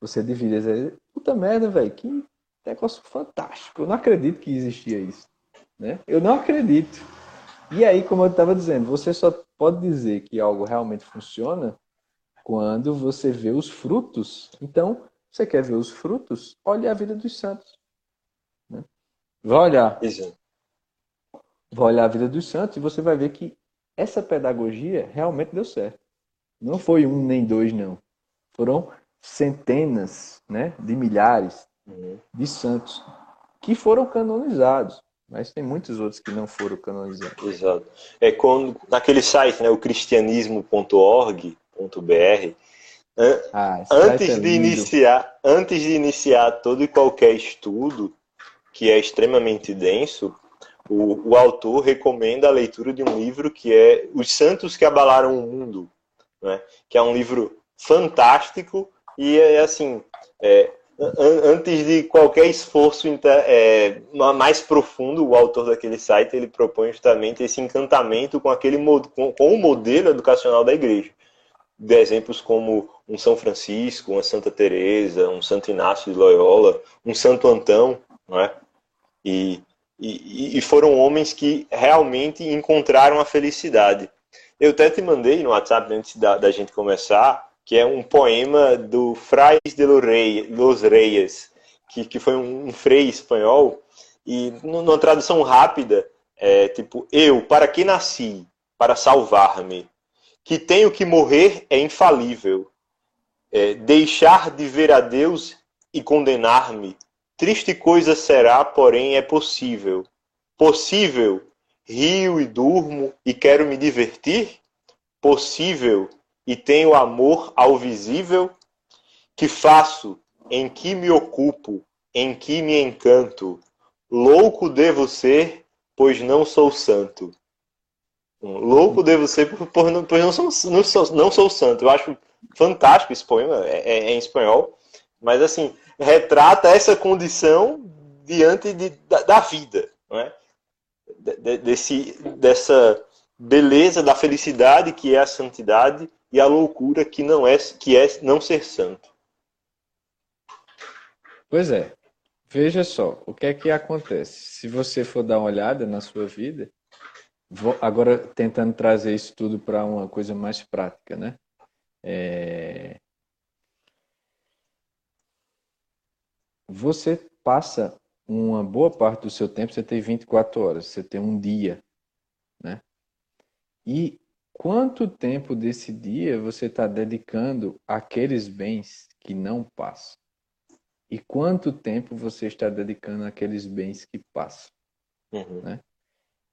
você deveria puta merda, velho, que negócio fantástico. Eu não acredito que existia isso. Né? Eu não acredito. E aí, como eu estava dizendo, você só pode dizer que algo realmente funciona quando você vê os frutos. Então, você quer ver os frutos? Olhe a vida dos santos. Né? Vai olhar. Isso. Vai olhar a vida dos santos e você vai ver que essa pedagogia realmente deu certo. Não foi um nem dois, não. Foram centenas né, de milhares uhum. de santos que foram canonizados. Mas tem muitos outros que não foram canonizados. Exato. É quando, naquele site, né, o cristianismo.org.br, ah, antes é de iniciar, antes de iniciar todo e qualquer estudo que é extremamente denso, o, o autor recomenda a leitura de um livro que é Os Santos que Abalaram o Mundo, né? que é um livro fantástico e é assim, é, antes de qualquer esforço é, mais profundo, o autor daquele site ele propõe justamente esse encantamento com aquele com, com o modelo educacional da igreja. De exemplos como um São Francisco, uma Santa Teresa, um Santo Inácio de Loyola, um Santo Antão, não é? E, e, e foram homens que realmente encontraram a felicidade. Eu até te mandei no WhatsApp antes da, da gente começar que é um poema do Frais de los Reyes, que, que foi um, um frei espanhol, e numa tradução rápida, é tipo, eu, para que nasci? Para salvar-me. Que tenho que morrer é infalível. É, deixar de ver a Deus e condenar-me. Triste coisa será, porém é possível. Possível, rio e durmo e quero me divertir? Possível, e tenho amor ao visível, que faço, em que me ocupo, em que me encanto. Louco devo ser, pois não sou santo. Louco devo ser, pois não, sou, não, sou, não sou santo. Eu acho fantástico esse poema, é, é, é em espanhol, mas assim, retrata essa condição diante de, da, da vida, não é? De, desse, dessa beleza da felicidade que é a santidade e a loucura que não é que é não ser santo. Pois é. Veja só, o que é que acontece? Se você for dar uma olhada na sua vida, vou, agora tentando trazer isso tudo para uma coisa mais prática, né? É... Você passa uma boa parte do seu tempo, você tem 24 horas, você tem um dia, né? E quanto tempo desse dia você está dedicando àqueles bens que não passam? E quanto tempo você está dedicando àqueles bens que passam? Uhum. Né?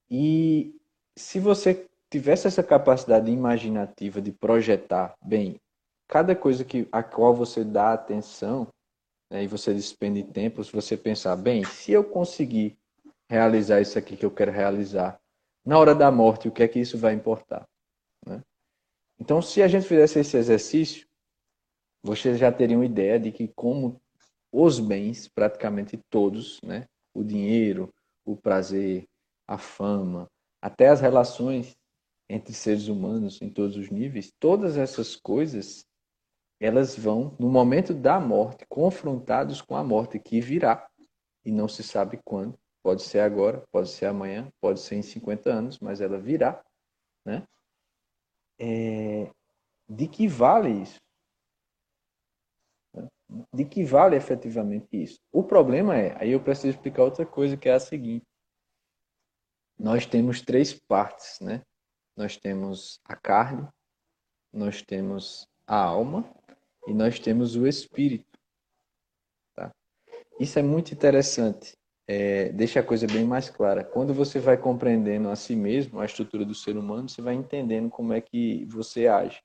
E se você tivesse essa capacidade imaginativa de projetar, bem, cada coisa que a qual você dá atenção né, e você despende tempo, se você pensar, bem, se eu conseguir realizar isso aqui que eu quero realizar, na hora da morte, o que é que isso vai importar? Então, se a gente fizesse esse exercício, você já teria uma ideia de que como os bens, praticamente todos, né, o dinheiro, o prazer, a fama, até as relações entre seres humanos em todos os níveis, todas essas coisas elas vão, no momento da morte, confrontados com a morte que virá e não se sabe quando. Pode ser agora, pode ser amanhã, pode ser em 50 anos, mas ela virá. Né? É, de que vale isso? De que vale efetivamente isso? O problema é, aí eu preciso explicar outra coisa que é a seguinte: nós temos três partes, né? Nós temos a carne, nós temos a alma e nós temos o espírito. Tá? Isso é muito interessante. É, deixa a coisa bem mais clara. Quando você vai compreendendo a si mesmo, a estrutura do ser humano, você vai entendendo como é que você age.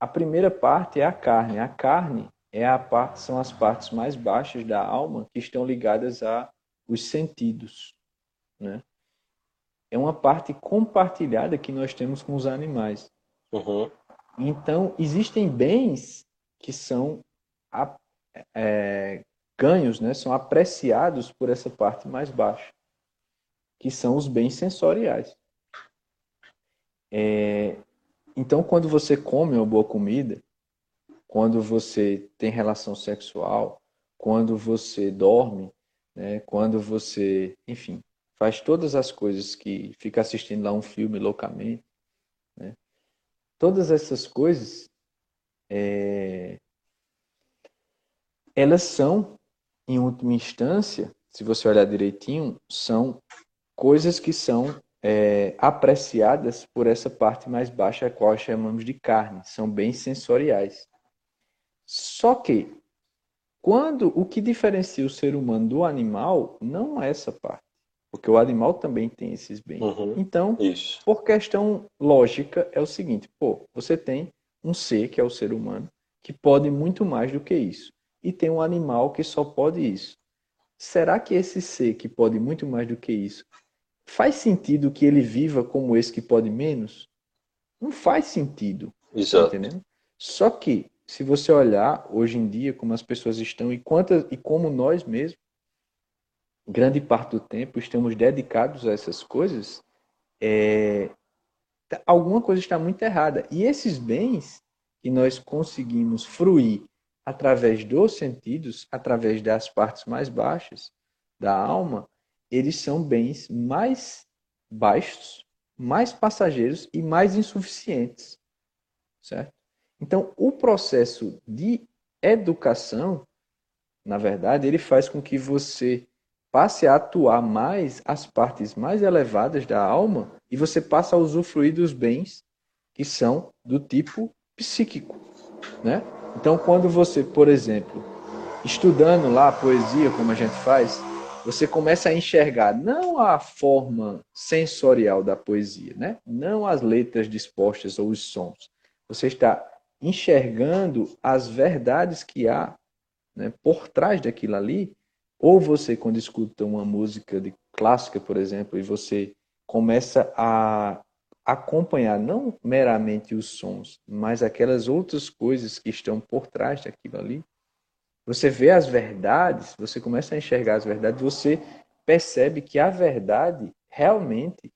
A primeira parte é a carne. A carne é a parte, são as partes mais baixas da alma que estão ligadas a os sentidos, né? É uma parte compartilhada que nós temos com os animais. Uhum. Então, existem bens que são é, ganhos, né, são apreciados por essa parte mais baixa, que são os bens sensoriais. É, então, quando você come uma boa comida, quando você tem relação sexual, quando você dorme, né, quando você, enfim, faz todas as coisas que fica assistindo lá um filme loucamente, né, todas essas coisas é, elas são, em última instância, se você olhar direitinho, são coisas que são é, apreciadas por essa parte mais baixa, a qual chamamos de carne, são bens sensoriais. Só que, quando o que diferencia o ser humano do animal não é essa parte, porque o animal também tem esses bens. Uhum, então, isso. por questão lógica, é o seguinte: pô, você tem um ser, que é o ser humano, que pode muito mais do que isso. E tem um animal que só pode isso. Será que esse ser que pode muito mais do que isso faz sentido que ele viva como esse que pode menos? Não faz sentido. Tá Exato. Tá entendendo? Só que, se você olhar hoje em dia como as pessoas estão e, quantas, e como nós mesmos, grande parte do tempo, estamos dedicados a essas coisas, é, alguma coisa está muito errada. E esses bens que nós conseguimos fruir através dos sentidos, através das partes mais baixas da alma, eles são bens mais baixos, mais passageiros e mais insuficientes, certo? Então, o processo de educação, na verdade, ele faz com que você passe a atuar mais as partes mais elevadas da alma e você passa a usufruir dos bens que são do tipo psíquico, né? Então, quando você, por exemplo, estudando lá a poesia, como a gente faz, você começa a enxergar não a forma sensorial da poesia, né? Não as letras dispostas ou os sons. Você está enxergando as verdades que há né, por trás daquilo ali ou você, quando escuta uma música de clássica, por exemplo, e você começa a acompanhar não meramente os sons, mas aquelas outras coisas que estão por trás daquilo ali, você vê as verdades, você começa a enxergar as verdades, você percebe que a verdade realmente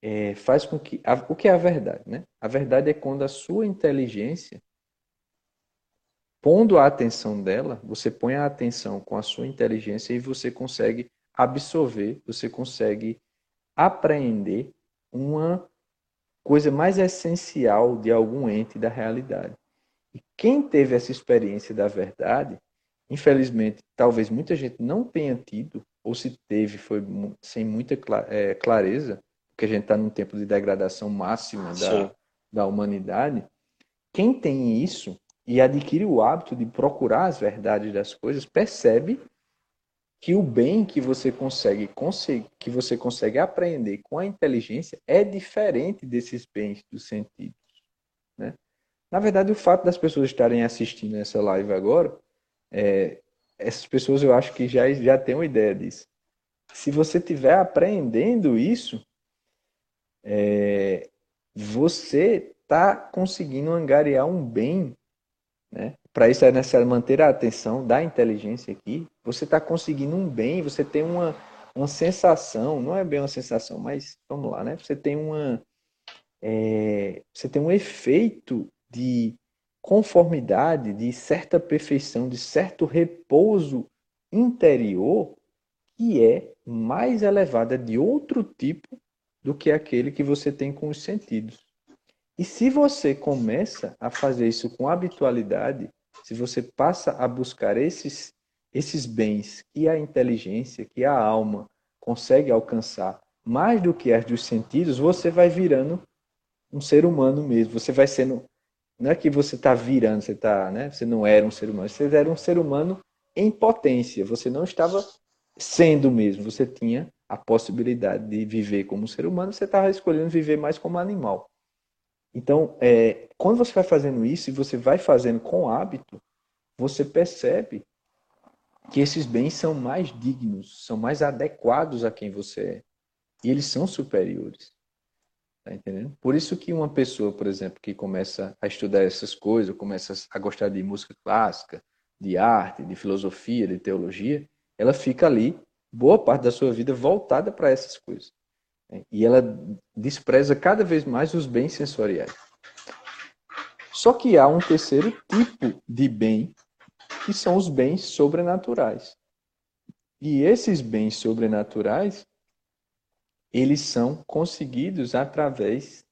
é, faz com que. A, o que é a verdade? Né? A verdade é quando a sua inteligência pondo a atenção dela, você põe a atenção com a sua inteligência e você consegue absorver, você consegue apreender uma coisa mais essencial de algum ente da realidade. E quem teve essa experiência da verdade, infelizmente, talvez muita gente não tenha tido, ou se teve, foi sem muita é, clareza, porque a gente está num tempo de degradação máxima da, da humanidade. Quem tem isso e adquire o hábito de procurar as verdades das coisas, percebe que o bem que você consegue, que você consegue aprender com a inteligência é diferente desses bens dos sentidos. Né? Na verdade, o fato das pessoas estarem assistindo essa live agora, é, essas pessoas eu acho que já, já têm uma ideia disso. Se você estiver aprendendo isso, é, você está conseguindo angariar um bem né? Para isso é necessário manter a atenção da inteligência aqui. Você está conseguindo um bem, você tem uma, uma sensação, não é bem uma sensação, mas vamos lá, né? Você tem uma. É, você tem um efeito de conformidade, de certa perfeição, de certo repouso interior que é mais elevada de outro tipo do que aquele que você tem com os sentidos. E se você começa a fazer isso com habitualidade, se você passa a buscar esses, esses bens que a inteligência, que a alma consegue alcançar mais do que as dos sentidos, você vai virando um ser humano mesmo. Você vai sendo. Não é que você está virando, você, tá, né? você não era um ser humano, você era um ser humano em potência. Você não estava sendo mesmo, você tinha a possibilidade de viver como ser humano, você estava escolhendo viver mais como animal. Então, é, quando você vai fazendo isso e você vai fazendo com hábito, você percebe que esses bens são mais dignos, são mais adequados a quem você é. E eles são superiores. Tá entendendo? Por isso que uma pessoa, por exemplo, que começa a estudar essas coisas, começa a gostar de música clássica, de arte, de filosofia, de teologia, ela fica ali boa parte da sua vida voltada para essas coisas. Né? E ela despreza cada vez mais os bens sensoriais. Só que há um terceiro tipo de bem, que são os bens sobrenaturais. E esses bens sobrenaturais, eles são conseguidos através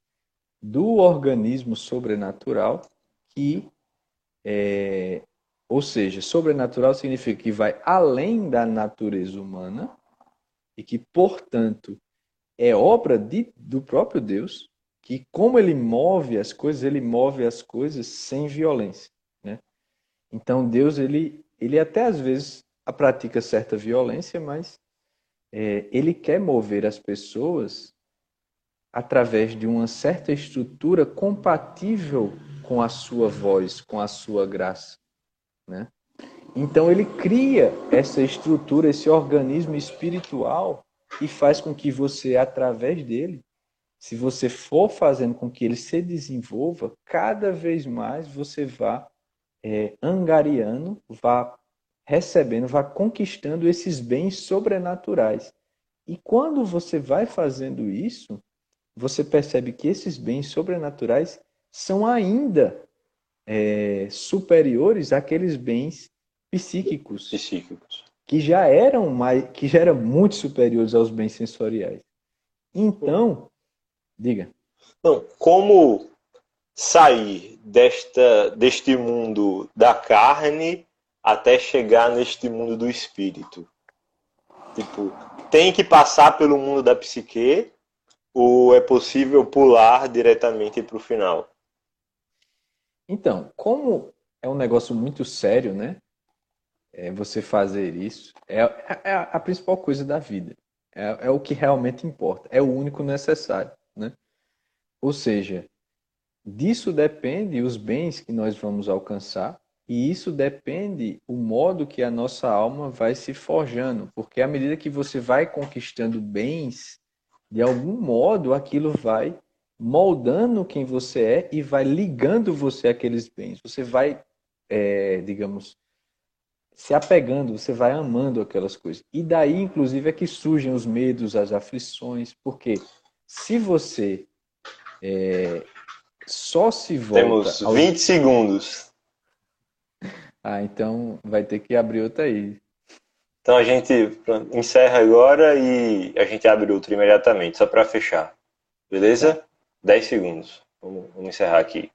do organismo sobrenatural que é, ou seja, sobrenatural significa que vai além da natureza humana e que, portanto, é obra de, do próprio Deus, que como ele move as coisas, ele move as coisas sem violência, né? Então Deus ele ele até às vezes pratica certa violência, mas é, ele quer mover as pessoas através de uma certa estrutura compatível com a sua voz, com a sua graça, né? Então ele cria essa estrutura, esse organismo espiritual e faz com que você, através dele, se você for fazendo com que ele se desenvolva, cada vez mais você vá é, angariando, vá recebendo, vá conquistando esses bens sobrenaturais. E quando você vai fazendo isso, você percebe que esses bens sobrenaturais são ainda é, superiores àqueles bens psíquicos. Psíquicos que já eram mais, que já eram muito superiores aos bens sensoriais. Então, diga. Não, como sair desta deste mundo da carne até chegar neste mundo do espírito? Tipo, tem que passar pelo mundo da psique ou é possível pular diretamente para o final? Então, como é um negócio muito sério, né? É você fazer isso é, é, é a principal coisa da vida. É, é, o que realmente importa. É o único necessário. Né? Ou seja, disso depende os bens que nós vamos alcançar e isso depende o modo que a nossa alma vai se forjando. Porque à medida que você vai conquistando bens, de algum modo aquilo vai moldando quem você é e vai ligando você àqueles bens. Você vai, é, digamos, se apegando, você vai amando aquelas coisas. E daí, inclusive, é que surgem os medos, as aflições, porque se você é, só se volta. Temos 20 aos... segundos. [LAUGHS] Ah, então vai ter que abrir outra aí. Então a gente encerra agora e a gente abre outro imediatamente, só para fechar. Beleza? 10 segundos. Vamos, vamos encerrar aqui.